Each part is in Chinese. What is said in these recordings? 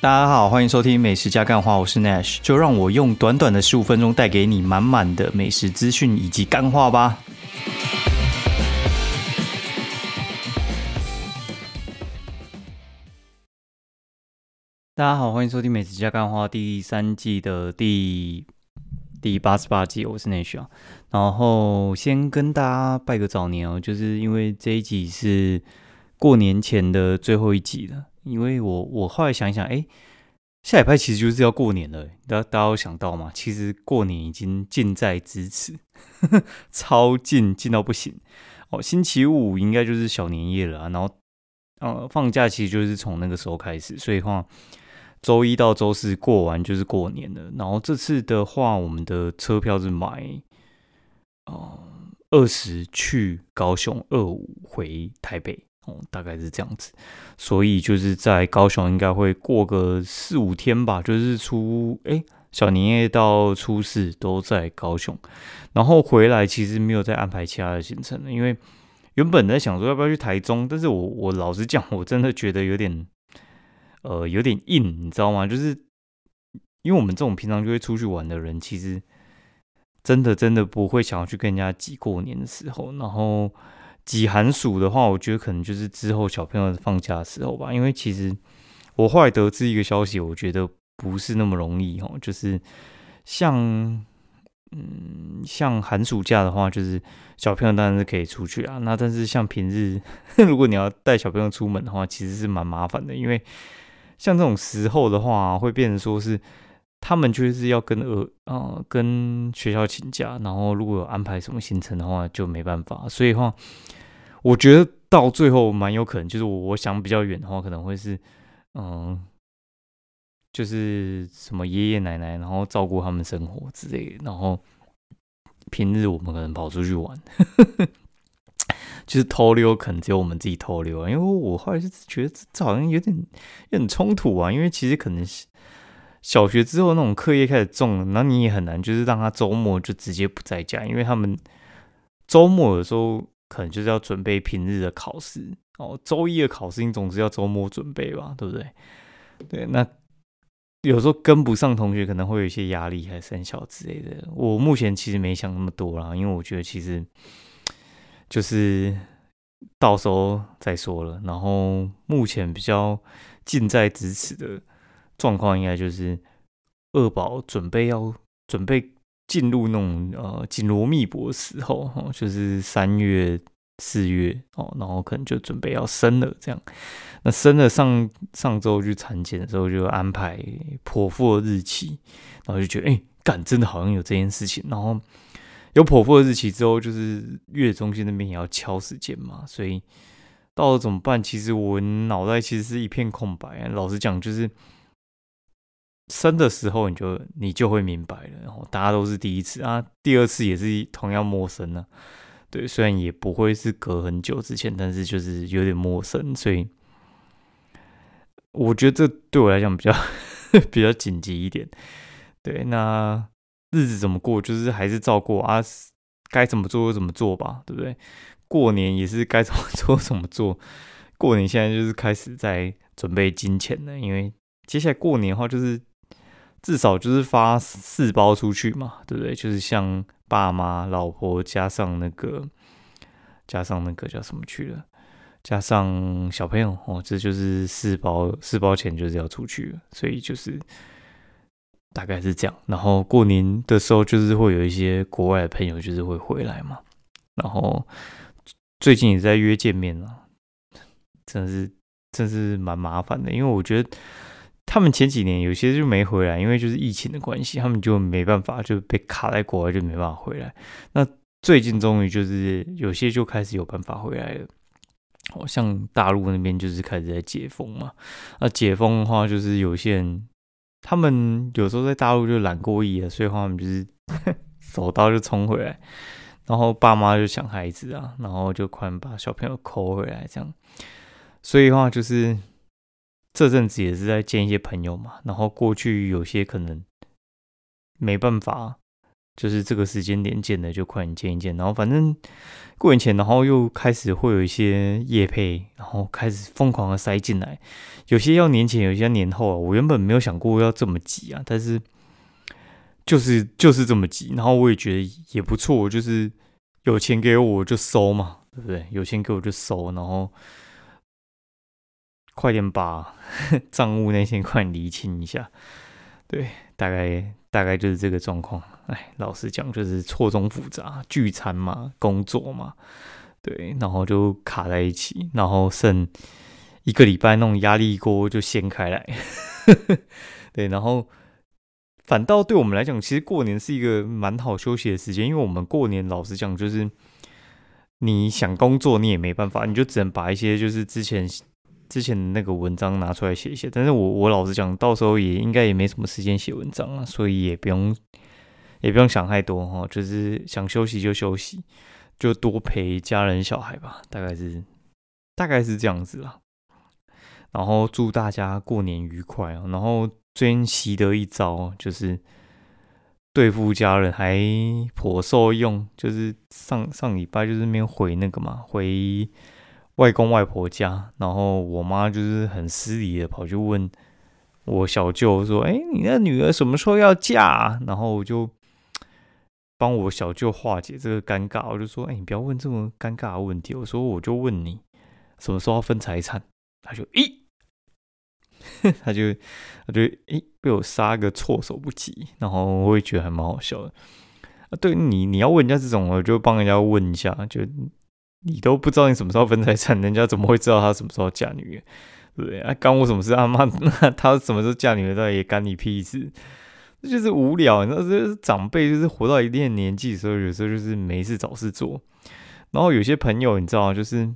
大家好，欢迎收听美食加干话，我是 Nash，就让我用短短的十五分钟带给你满满的美食资讯以及干话吧。大家好，欢迎收听美食加干话第三季的第第八十八集，我是 Nash 啊。然后先跟大家拜个早年哦，就是因为这一集是过年前的最后一集了。因为我我后来想一想，哎，下礼拜其实就是要过年了，大家大家有想到吗？其实过年已经近在咫尺，超近，近到不行。哦，星期五应该就是小年夜了，然后呃放假其实就是从那个时候开始，所以话周一到周四过完就是过年了。然后这次的话，我们的车票是买哦二十去高雄，二五回台北。大概是这样子，所以就是在高雄应该会过个四五天吧，就是初哎小年夜到初四都在高雄，然后回来其实没有再安排其他的行程了，因为原本在想说要不要去台中，但是我我老实讲，我真的觉得有点呃有点硬，你知道吗？就是因为我们这种平常就会出去玩的人，其实真的真的不会想要去跟人家挤过年的时候，然后。挤寒暑的话，我觉得可能就是之后小朋友放假的时候吧。因为其实我后来得知一个消息，我觉得不是那么容易哦。就是像嗯，像寒暑假的话，就是小朋友当然是可以出去啊。那但是像平日，如果你要带小朋友出门的话，其实是蛮麻烦的。因为像这种时候的话，会变成说是他们就是要跟呃啊跟学校请假，然后如果有安排什么行程的话，就没办法。所以的话。我觉得到最后蛮有可能，就是我我想比较远的话，可能会是，嗯，就是什么爷爷奶奶，然后照顾他们生活之类的，然后平日我们可能跑出去玩，就是偷溜，可能只有我们自己偷溜啊。因为我后来就觉得这好像有点有点冲突啊，因为其实可能是小学之后那种课业开始重了，那你也很难就是让他周末就直接不在家，因为他们周末有时候。可能就是要准备平日的考试哦，周一的考试你总是要周末准备吧，对不对？对，那有时候跟不上同学可能会有一些压力，还是很小之类的。我目前其实没想那么多啦，因为我觉得其实就是到时候再说了。然后目前比较近在咫尺的状况，应该就是二宝准备要准备。进入那种呃紧锣密鼓的时候，哈，就是三月、四月哦，然后可能就准备要生了，这样。那生了上上周去产检的时候，就安排剖腹的日期，然后就觉得，哎，干，真的好像有这件事情。然后有剖腹的日期之后，就是月中心那边也要敲时间嘛，所以到了怎么办？其实我脑袋其实是一片空白。老实讲，就是。生的时候你就你就会明白了，然后大家都是第一次啊，第二次也是同样陌生呢。对，虽然也不会是隔很久之前，但是就是有点陌生，所以我觉得这对我来讲比较 比较紧急一点。对，那日子怎么过，就是还是照过啊，该怎么做就怎么做吧，对不对？过年也是该怎么做怎么做。过年现在就是开始在准备金钱了，因为接下来过年的话就是。至少就是发四包出去嘛，对不对？就是像爸妈、老婆加上那个，加上那个叫什么去了，加上小朋友哦，这就是四包四包钱就是要出去了，所以就是大概是这样。然后过年的时候就是会有一些国外的朋友就是会回来嘛，然后最近也在约见面了，真的是真是蛮麻烦的，因为我觉得。他们前几年有些就没回来，因为就是疫情的关系，他们就没办法，就被卡在国外，就没办法回来。那最近终于就是有些就开始有办法回来了。哦，像大陆那边就是开始在解封嘛。那解封的话，就是有些人他们有时候在大陆就懒过意了，所以话他们就是 手刀就冲回来，然后爸妈就想孩子啊，然后就快把小朋友抠回来这样。所以话就是。这阵子也是在见一些朋友嘛，然后过去有些可能没办法就是这个时间点见的就快点见一见，然后反正过年前，然后又开始会有一些夜配，然后开始疯狂的塞进来，有些要年前，有些要年后啊。我原本没有想过要这么急啊，但是就是就是这么急，然后我也觉得也不错，就是有钱给我就收嘛，对不对？有钱给我就收，然后快点把 账务那些快点理清一下，对，大概大概就是这个状况。哎，老实讲，就是错综复杂，聚餐嘛，工作嘛，对，然后就卡在一起，然后剩一个礼拜，那种压力锅就掀开来，对，然后反倒对我们来讲，其实过年是一个蛮好休息的时间，因为我们过年老实讲，就是你想工作，你也没办法，你就只能把一些就是之前之前那个文章拿出来写一写，但是我我老实讲，到时候也应该也没什么时间写文章了，所以也不用。也不用想太多哈，就是想休息就休息，就多陪家人小孩吧，大概是大概是这样子啦。然后祝大家过年愉快啊！然后最近习得一招，就是对付家人还颇受用。就是上上礼拜就是没有回那个嘛，回外公外婆家，然后我妈就是很失礼的跑去问我小舅说：“哎，你的女儿什么时候要嫁？”然后我就。帮我小舅化解这个尴尬，我就说：“哎，你不要问这么尴尬的问题。”我说：“我就问你，什么时候要分财产？”他就咦，他就他就咦，被我杀个措手不及。然后我也觉得还蛮好笑的啊。对你，你要问人家这种，我就帮人家问一下。就你都不知道你什么时候分财产，人家怎么会知道他什么时候嫁女儿？对？啊，干我什么事？阿妈，那他什么时候嫁女儿，倒也干你屁事。这就是无聊，你知道，就是长辈就是活到一定年纪的时候，有时候就是没事找事做。然后有些朋友，你知道，就是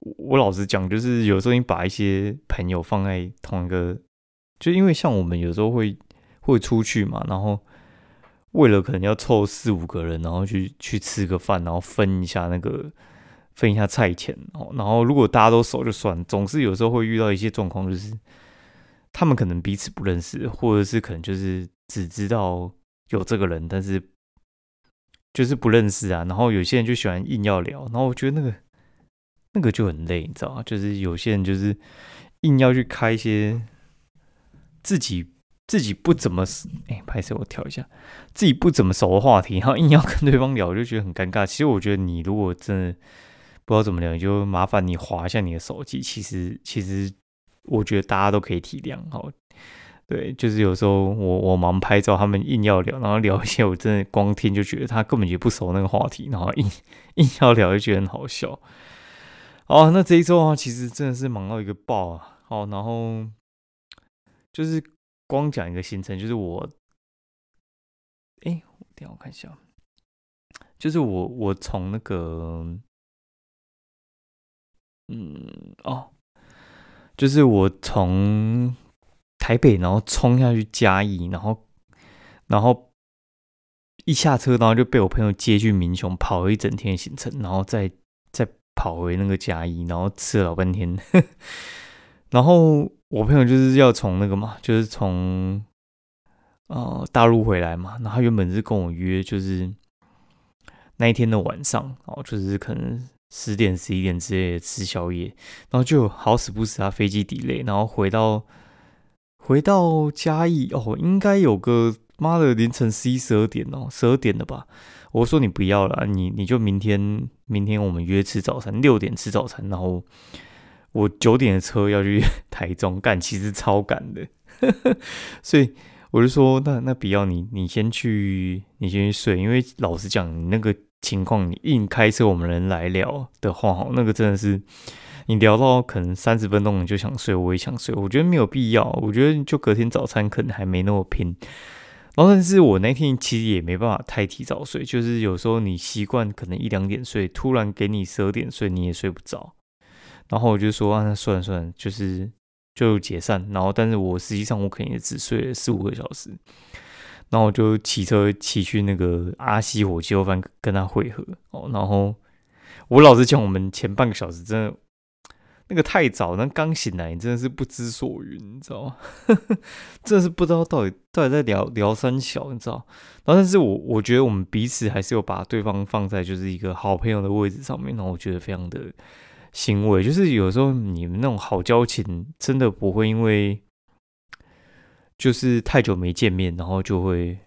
我老实讲，就是有时候你把一些朋友放在同一个，就因为像我们有时候会会出去嘛，然后为了可能要凑四五个人，然后去去吃个饭，然后分一下那个分一下菜钱哦。然后如果大家都熟就算，总是有时候会遇到一些状况，就是。他们可能彼此不认识，或者是可能就是只知道有这个人，但是就是不认识啊。然后有些人就喜欢硬要聊，然后我觉得那个那个就很累，你知道吗？就是有些人就是硬要去开一些自己自己不怎么哎，拍摄我调一下，自己不怎么熟的话题，然后硬要跟对方聊，就觉得很尴尬。其实我觉得你如果真的不知道怎么聊，就麻烦你划一下你的手机。其实其实。我觉得大家都可以体谅，哦。对，就是有时候我我忙拍照，他们硬要聊，然后聊一些我真的光听就觉得他根本就不熟那个话题，然后硬 硬要聊就觉得很好笑。好，那这一周啊，其实真的是忙到一个爆啊。好，然后就是光讲一个行程，就是我，哎，等下我看一下，就是我我从那个，嗯，哦。就是我从台北，然后冲下去嘉义，然后，然后一下车，然后就被我朋友接去民雄，跑了一整天行程，然后再再跑回那个嘉义，然后吃了老半天。然后我朋友就是要从那个嘛，就是从呃大陆回来嘛，然后他原本是跟我约，就是那一天的晚上，然后就是可能。十点十一点之类的吃宵夜，然后就好死不死，他飞机底雷然后回到回到嘉义哦，应该有个妈的凌晨十一十二点哦，十二点了吧？我说你不要了，你你就明天明天我们约吃早餐，六点吃早餐，然后我九点的车要去 台中干，其实超赶的，所以我就说那那不要你你先去你先去睡，因为老实讲你那个。情况你硬开车，我们人来聊的话，哈，那个真的是你聊到可能三十分钟你就想睡，我也想睡，我觉得没有必要。我觉得就隔天早餐可能还没那么拼。然后，但是我那天其实也没办法太提早睡，就是有时候你习惯可能一两点睡，突然给你十二点睡，你也睡不着。然后我就说，那算了算了，就是就解散。然后，但是我实际上我可能也只睡了四五个小时。然后我就骑车骑去那个阿西火鸡肉饭跟他会合哦。然后我老实讲，我们前半个小时真的那个太早，那刚醒来，真的是不知所云，你知道吗？真的是不知道到底到底在聊聊三小，你知道？然后，但是我我觉得我们彼此还是有把对方放在就是一个好朋友的位置上面，然后我觉得非常的欣慰。就是有时候你们那种好交情，真的不会因为就是太久没见面，然后就会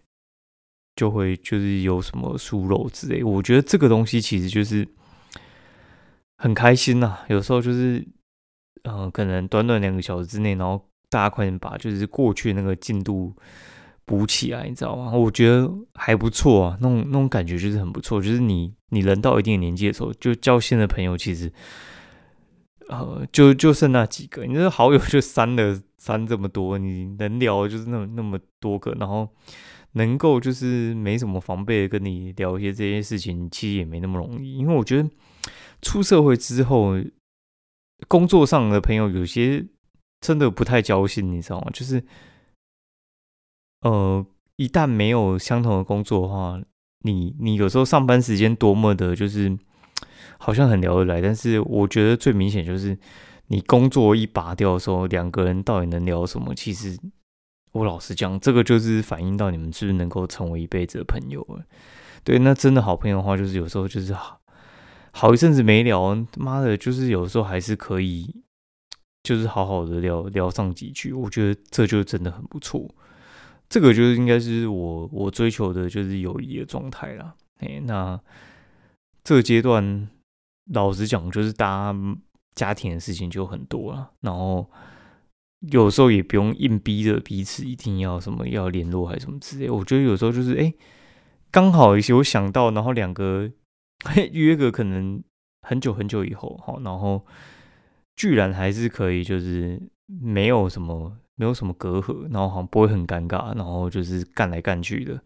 就会就是有什么疏漏之类。我觉得这个东西其实就是。很开心呐，有时候就是，嗯，可能短短两个小时之内，然后大家快点把就是过去那个进度补起来，你知道吗？我觉得还不错啊，那种那种感觉就是很不错。就是你你人到一定年纪的时候，就交新的朋友，其实，呃，就就剩那几个，你这好友就删了删这么多，你能聊就是那那么多个，然后能够就是没什么防备的跟你聊一些这些事情，其实也没那么容易，因为我觉得。出社会之后，工作上的朋友有些真的不太交心，你知道吗？就是，呃，一旦没有相同的工作的话，你你有时候上班时间多么的，就是好像很聊得来，但是我觉得最明显就是你工作一拔掉的时候，两个人到底能聊什么？其实我老实讲，这个就是反映到你们是不是能够成为一辈子的朋友了。对，那真的好朋友的话，就是有时候就是好。好一阵子没聊，妈的，就是有时候还是可以，就是好好的聊聊上几句，我觉得这就真的很不错。这个就是应该是我我追求的，就是友谊的状态啦。哎，那这个阶段，老实讲，就是大家家庭的事情就很多了，然后有时候也不用硬逼着彼此一定要什么要联络还是什么之类。我觉得有时候就是哎，刚好有想到，然后两个。约个可能很久很久以后，哈，然后居然还是可以，就是没有什么没有什么隔阂，然后好像不会很尴尬，然后就是干来干去的，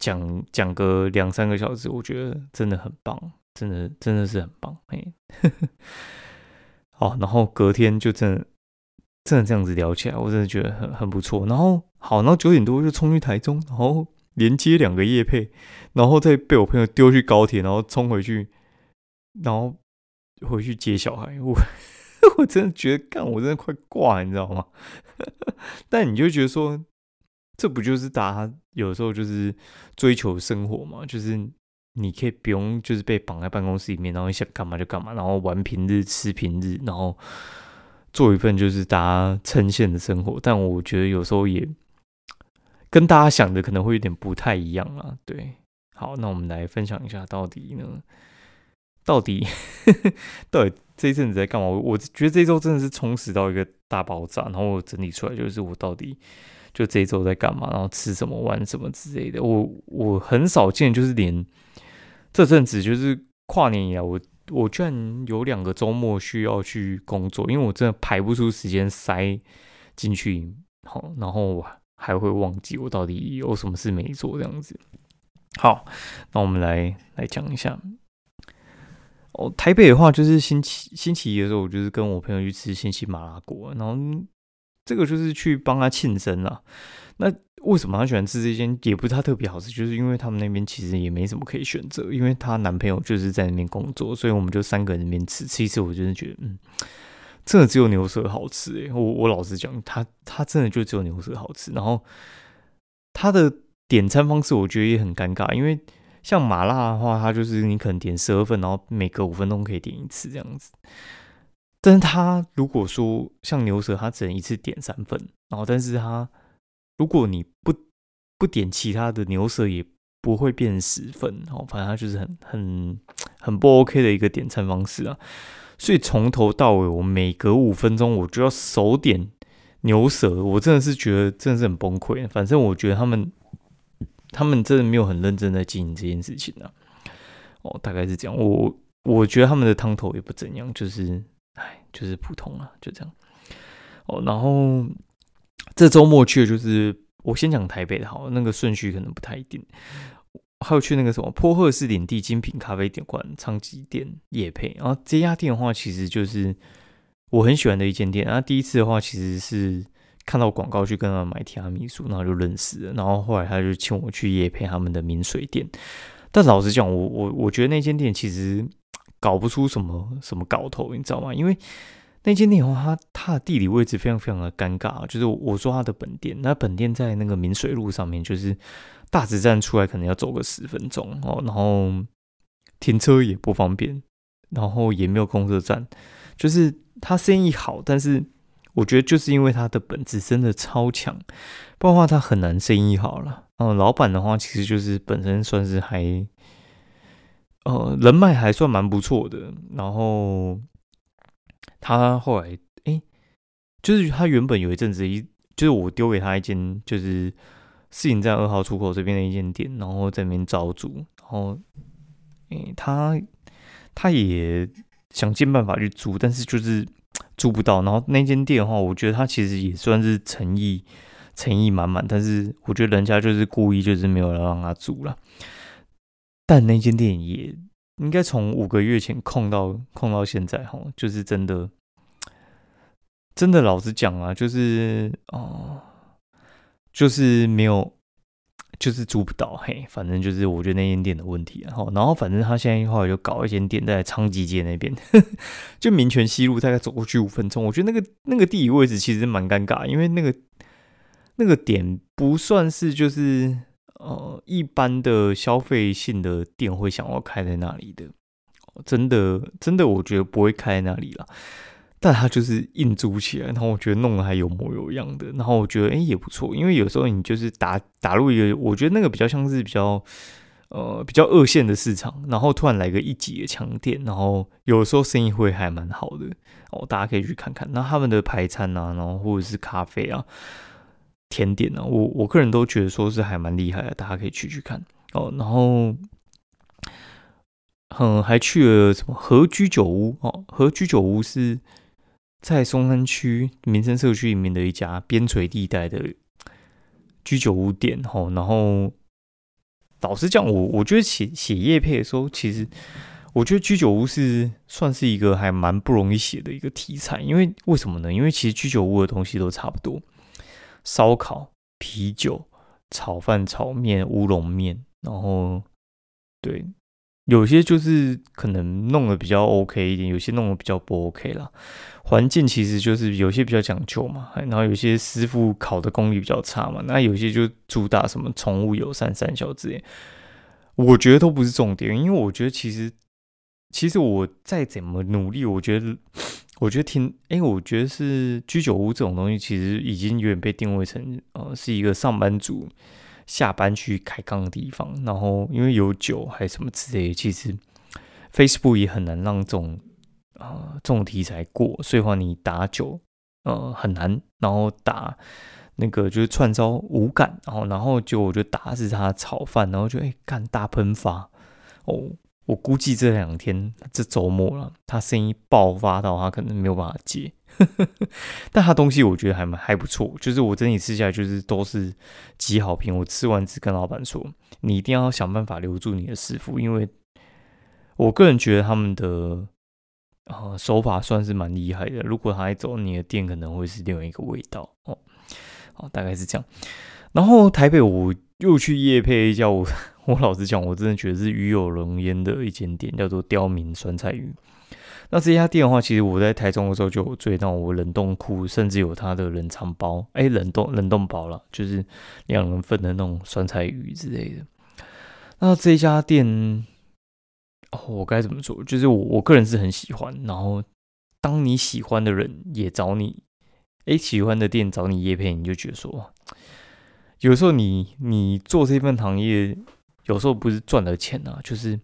讲讲个两三个小时，我觉得真的很棒，真的真的是很棒，嘿，好，然后隔天就真的真的这样子聊起来，我真的觉得很很不错，然后好，然后九点多就冲去台中，然后。连接两个夜配，然后再被我朋友丢去高铁，然后冲回去，然后回去接小孩。我 我真的觉得，干我真的快挂，你知道吗？但你就觉得说，这不就是大家有时候就是追求生活嘛？就是你可以不用就是被绑在办公室里面，然后你想干嘛就干嘛，然后玩平日吃平日，然后做一份就是大家称羡的生活。但我觉得有时候也。跟大家想的可能会有点不太一样啊，对，好，那我们来分享一下，到底呢？到 底到底这一阵子在干嘛？我我觉得这周真的是充实到一个大爆炸，然后我整理出来就是我到底就这一周在干嘛，然后吃什么、玩什么之类的。我我很少见，就是连这阵子就是跨年以来，我我居然有两个周末需要去工作，因为我真的排不出时间塞进去，好，然后我。还会忘记我到底有什么事没做这样子。好，那我们来来讲一下。哦，台北的话，就是星期星期一的时候，我就是跟我朋友去吃星期麻辣锅，然后这个就是去帮他庆生了。那为什么他喜欢吃这间？也不是他特别好吃，就是因为他们那边其实也没什么可以选择，因为他男朋友就是在那边工作，所以我们就三个人那边吃。其实我真的觉得，嗯。真的只有牛舌好吃诶，我我老实讲，他他真的就只有牛舌好吃。然后他的点餐方式我觉得也很尴尬，因为像麻辣的话，它就是你可能点十二份，然后每隔五分钟可以点一次这样子。但是他如果说像牛舌，它只能一次点三份，然后但是它如果你不不点其他的牛舌，也不会变十份，哦反正他就是很很很不 OK 的一个点餐方式啊。所以从头到尾，我每隔五分钟我就要手点牛舌，我真的是觉得真的是很崩溃。反正我觉得他们他们真的没有很认真在经营这件事情啊。哦，大概是这样。我我觉得他们的汤头也不怎样，就是哎，就是普通啊，就这样。哦，然后这周末去的就是我先讲台北的，好，那个顺序可能不太一定。还有去那个什么坡赫士领地精品咖啡店馆昌吉店夜配，然后这家店的话，其实就是我很喜欢的一间店。然后第一次的话，其实是看到广告去跟他买提拉米苏，然后就认识了。然后后来他就请我去夜配他们的明水店。但老实讲，我我我觉得那间店其实搞不出什么什么搞头，你知道吗？因为那间店的话，它它的地理位置非常非常的尴尬，就是我说它的本店，那本店在那个明水路上面，就是大直站出来可能要走个十分钟哦，然后停车也不方便，然后也没有公车站，就是它生意好，但是我觉得就是因为它的本质真的超强，不然的话它很难生意好了。嗯，老板的话其实就是本身算是还，呃，人脉还算蛮不错的，然后。他后来，哎，就是他原本有一阵子一，就是我丢给他一间，就是四营站二号出口这边的一间店，然后在那边招租，然后，哎，他他也想尽办法去租，但是就是租不到。然后那间店的话，我觉得他其实也算是诚意诚意满满，但是我觉得人家就是故意就是没有让他租了。但那间店也。应该从五个月前空到空到现在，哈，就是真的，真的老实讲啊，就是哦，就是没有，就是租不到，嘿，反正就是我觉得那间店的问题，然后，然后反正他现在后来就搞一间店在昌吉街那边，就民权西路，大概走过去五分钟，我觉得那个那个地理位置其实蛮尴尬，因为那个那个点不算是就是。呃，一般的消费性的店会想要开在那里的，真的真的，我觉得不会开在那里了。但他就是硬租起来，然后我觉得弄得还有模有样的，然后我觉得哎也不错，因为有时候你就是打打入一个，我觉得那个比较像是比较呃比较二线的市场，然后突然来个一级的强店，然后有时候生意会还蛮好的哦，大家可以去看看。那他们的排餐啊，然后或者是咖啡啊。甜点呢，我我个人都觉得说是还蛮厉害的，大家可以去去看哦。然后，嗯，还去了什么和居酒屋哦？和居酒屋是在松山区民生社区里面的一家边陲地带的居酒屋店哦。然后，老实讲，我我觉得写写叶配的时候，其实我觉得居酒屋是算是一个还蛮不容易写的一个题材，因为为什么呢？因为其实居酒屋的东西都差不多。烧烤、啤酒、炒饭、炒面、乌龙面，然后对，有些就是可能弄得比较 OK 一点，有些弄得比较不 OK 啦。环境其实就是有些比较讲究嘛，然后有些师傅烤的功力比较差嘛，那有些就主打什么宠物友善、三小之类，我觉得都不是重点，因为我觉得其实其实我再怎么努力，我觉得。我觉得挺，哎，我觉得是居酒屋这种东西，其实已经有点被定位成，呃，是一个上班族下班去开杠的地方。然后因为有酒还是什么之类，其实 Facebook 也很难让这种，呃，这种题材过。所以话你打酒，呃，很难。然后打那个就是串烧无感，然后然后就我就打是他炒饭，然后就哎干大喷发哦。我估计这两天这周末了，他生意爆发到他可能没有办法接，但他东西我觉得还蛮还不错，就是我整体吃下来就是都是极好评。我吃完只跟老板说，你一定要想办法留住你的师傅，因为我个人觉得他们的啊手法算是蛮厉害的。如果他一走，你的店可能会是另外一个味道哦。好，大概是这样。然后台北我又去夜配一家我。我老实讲，我真的觉得是鱼有龙焉的一间店，叫做刁民酸菜鱼。那这家店的话，其实我在台中的时候就有追到，我冷冻库甚至有它的冷藏包，哎，冷冻冷冻包了，就是两人份的那种酸菜鱼之类的。那这家店，哦我该怎么说？就是我我个人是很喜欢。然后，当你喜欢的人也找你，哎，喜欢的店找你叶配，你就觉得说，有时候你你做这份行业。有时候不是赚了钱啊，就是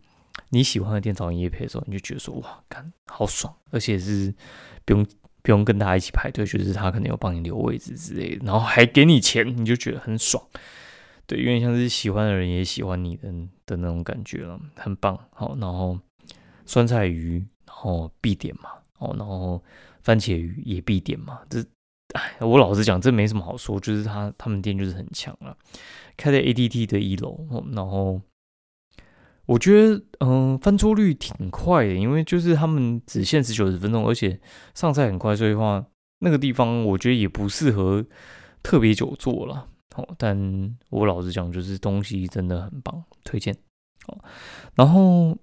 你喜欢的店找你业配的时候，你就觉得说哇，干好爽，而且是不用不用跟大家一起排队，就是他可能有帮你留位置之类的，然后还给你钱，你就觉得很爽。对，有点像是喜欢的人也喜欢你的的那种感觉了，很棒。好，然后酸菜鱼，然后必点嘛，哦，然后番茄鱼也必点嘛。这，哎，我老实讲，这没什么好说，就是他他们店就是很强了。开在 ATT 的一楼，然后我觉得，嗯，翻桌率挺快的，因为就是他们只限时九十分钟，而且上菜很快，所以话那个地方我觉得也不适合特别久坐了。哦，但我老实讲，就是东西真的很棒，推荐。哦，然后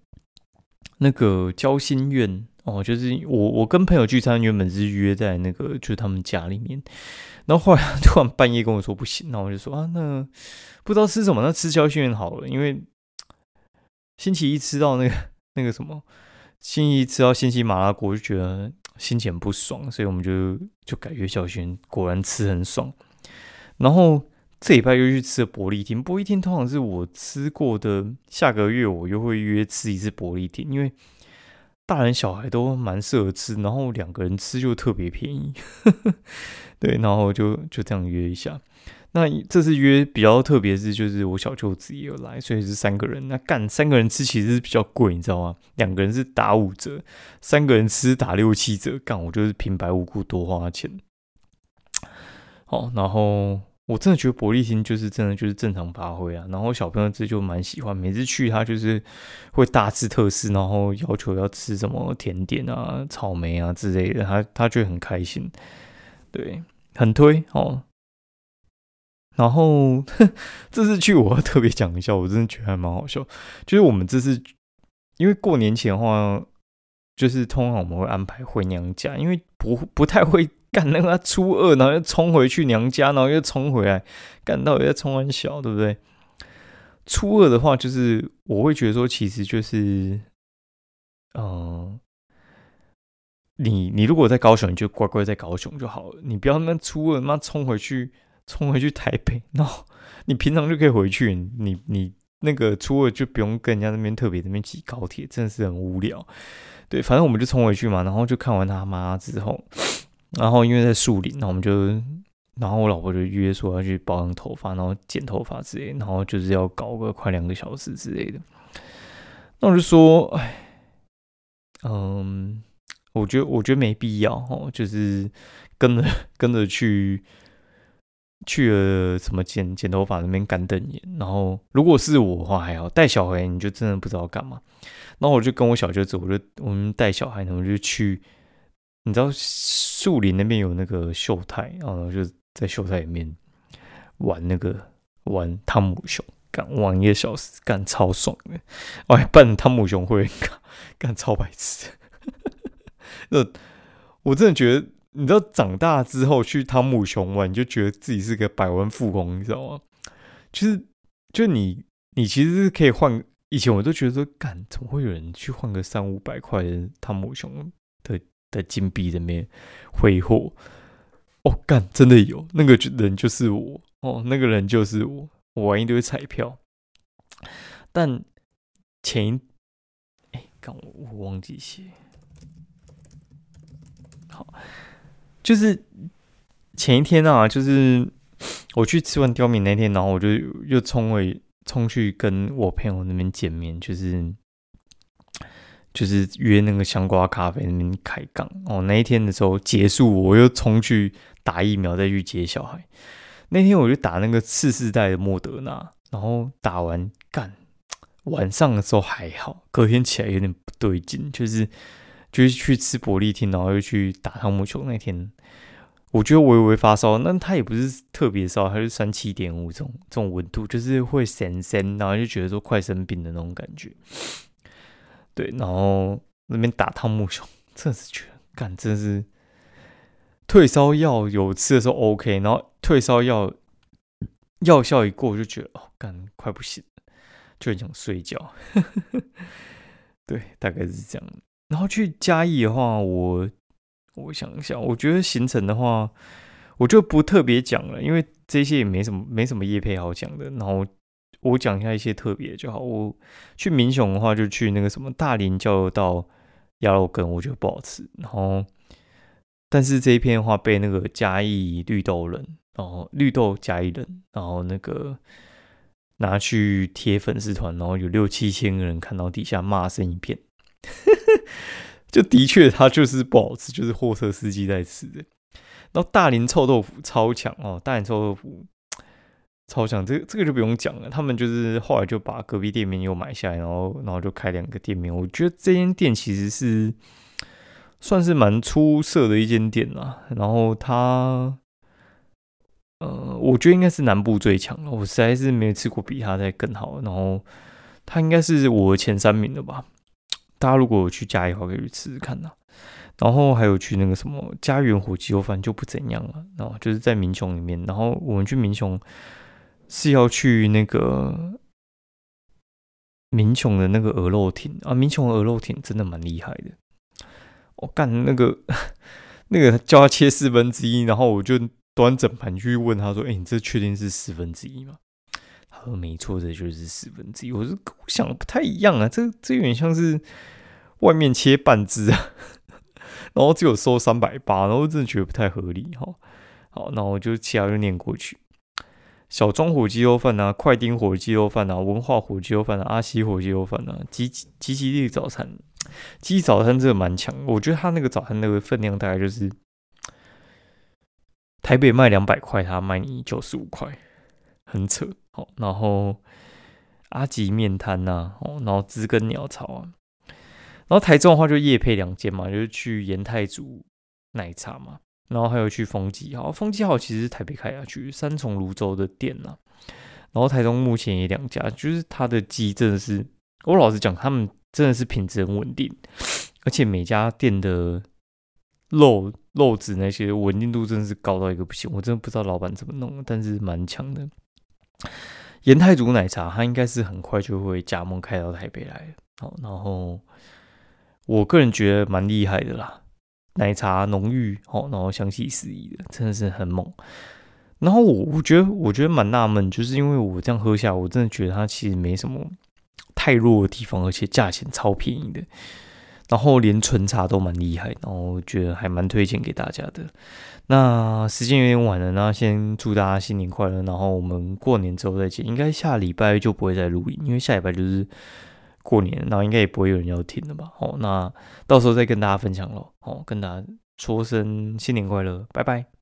那个交心苑哦，就是我我跟朋友聚餐，原本是约在那个就是他们家里面，然后后来突然半夜跟我说不行，那我就说啊，那不知道吃什么，那吃交心苑好了，因为星期一吃到那个那个什么，星期一吃到星期麻辣锅就觉得心情不爽，所以我们就就改约交心，果然吃很爽，然后。这礼拜又去吃了伯利厅，伯利厅通常是我吃过的。下个月我又会约吃一次伯利厅，因为大人小孩都蛮适合吃，然后两个人吃就特别便宜。对，然后就就这样约一下。那这次约比较特别是，就是我小舅子也有来，所以是三个人。那干三个人吃其实是比较贵，你知道吗？两个人是打五折，三个人吃打六七折。干我就是平白无故多花钱。好，然后。我真的觉得伯利厅就是真的就是正常发挥啊，然后小朋友这就蛮喜欢，每次去他就是会大吃特吃，然后要求要吃什么甜点啊、草莓啊之类的，他他就很开心，对，很推哦。然后 这次去我要特别讲一下，我真的觉得还蛮好笑，就是我们这次因为过年前的话，就是通常我们会安排回娘家，因为不不太会。干那个初二，然后又冲回去娘家，然后又冲回来，干到又在冲完小，对不对？初二的话，就是我会觉得说，其实就是，嗯，你你如果在高雄，你就乖乖在高雄就好了，你不要那初二妈冲回去，冲回去台北，然后你平常就可以回去，你你那个初二就不用跟人家那边特别那边挤高铁，真的是很无聊。对，反正我们就冲回去嘛，然后就看完他妈之后。然后因为在树林，那我们就，然后我老婆就约说要去保养头发，然后剪头发之类，然后就是要搞个快两个小时之类的。那我就说，哎，嗯，我觉得我觉得没必要哦，就是跟着跟着去去了什么剪剪头发那边干瞪眼。然后如果是我的话还好，带小孩你就真的不知道干嘛。然后我就跟我小舅子，我就我们带小孩呢，我就去。你知道树林那边有那个秀泰，然后就在秀泰里面玩那个玩汤姆熊，干玩一个小时，干超爽的。我还扮汤姆熊会干，干超白痴。那我真的觉得，你知道长大之后去汤姆熊玩，你就觉得自己是个百万富翁，你知道吗？就是，就你，你其实是可以换。以前我都觉得说，干怎么会有人去换个三五百块的汤姆熊的？的金币里面挥霍，哦，干，真的有那个人就是我。哦，那个人就是我，我玩一堆彩票，但前一哎，刚我我忘记写，好，就是前一天啊，就是我去吃完刁民那天，然后我就又冲回冲去跟我朋友那边见面，就是。就是约那个香瓜咖啡那边开杠哦。那一天的时候结束，我又冲去打疫苗，再去接小孩。那天我就打那个次世代的莫德纳，然后打完干，晚上的时候还好，隔天起来有点不对劲，就是就是去吃伯利厅，然后又去打汤姆球。那天我觉得微微发烧，那他也不是特别烧，他是三七点五这种这种温度，就是会神神，然后就觉得说快生病的那种感觉。对，然后那边打汤姆熊，真的是觉得干，真是退烧药有吃的时候 OK，然后退烧药药效一过，就觉得哦，干快不行，就很想睡觉。对，大概是这样。然后去嘉义的话，我我想一下，我觉得行程的话，我就不特别讲了，因为这些也没什么没什么业配好讲的。然后。我讲一下一些特别就好。我去民雄的话，就去那个什么大林交流道鸭肉羹，我觉得不好吃。然后，但是这一篇的话被那个嘉义绿豆人，然后绿豆嘉义人，然后那个拿去贴粉丝团，然后有六七千个人看到底下骂声一片。就的确，它就是不好吃，就是货车司机在吃的。然后大林臭豆腐超强哦，大林臭豆腐。超强，这个这个就不用讲了。他们就是后来就把隔壁店面又买下来，然后然后就开两个店面。我觉得这间店其实是算是蛮出色的一间店啦。然后它，呃，我觉得应该是南部最强了。我实在是没有吃过比它再更好。然后它应该是我前三名的吧。大家如果有去嘉义的话，可以去吃吃看呐。然后还有去那个什么家园火鸡肉饭就不怎样了，然后就是在民雄里面。然后我们去民雄是要去那个民雄的那个鹅肉亭啊，民雄鹅肉亭真的蛮厉害的。我干那个 那个叫他切四分之一，然后我就端整盘去问他说：“哎，你这确定是四分之一吗？”他说：“没错，这就是四分之一。”我说：“我想不太一样啊，这这有点像是外面切半只啊。”然后只有收三百八，然后真的觉得不太合理哈。好，那我就其他就念过去。小庄火鸡肉饭啊，快丁火鸡肉饭啊，文化火鸡肉饭啊，阿西火鸡肉饭啊，吉吉吉利早餐，吉早餐真的蛮强。我觉得他那个早餐那个分量大概就是台北卖两百块，他卖你九十五块，很扯。好，然后阿吉面摊呐，哦，然后知根鸟巢啊。然后台中的话就夜配两间嘛，就是去延泰煮奶茶嘛，然后还有去风机好，风机好其实是台北开下去三重泸州的店呐，然后台中目前也两家，就是它的鸡真的是，我老实讲，他们真的是品质很稳定，而且每家店的肉肉质那些稳定度真的是高到一个不行，我真的不知道老板怎么弄，但是蛮强的。盐太祖奶茶，它应该是很快就会加盟开到台北来，好，然后。我个人觉得蛮厉害的啦，奶茶浓郁哦，然后香气四溢的，真的是很猛。然后我我觉得我觉得蛮纳闷，就是因为我这样喝下，我真的觉得它其实没什么太弱的地方，而且价钱超便宜的。然后连纯茶都蛮厉害，然后我觉得还蛮推荐给大家的。那时间有点晚了，那先祝大家新年快乐。然后我们过年之后再见，应该下礼拜就不会再录音，因为下礼拜就是。过年，然后应该也不会有人要听的吧？哦，那到时候再跟大家分享喽。哦，跟大家说声新年快乐，拜拜。